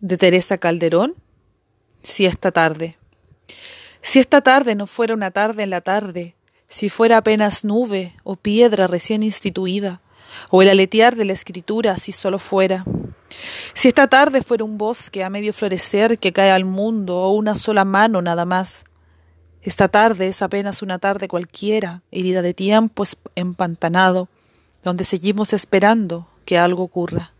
de Teresa Calderón, si esta tarde. Si esta tarde no fuera una tarde en la tarde, si fuera apenas nube o piedra recién instituida, o el aletear de la escritura si solo fuera. Si esta tarde fuera un bosque a medio florecer que cae al mundo, o una sola mano nada más. Esta tarde es apenas una tarde cualquiera, herida de tiempo empantanado, donde seguimos esperando que algo ocurra.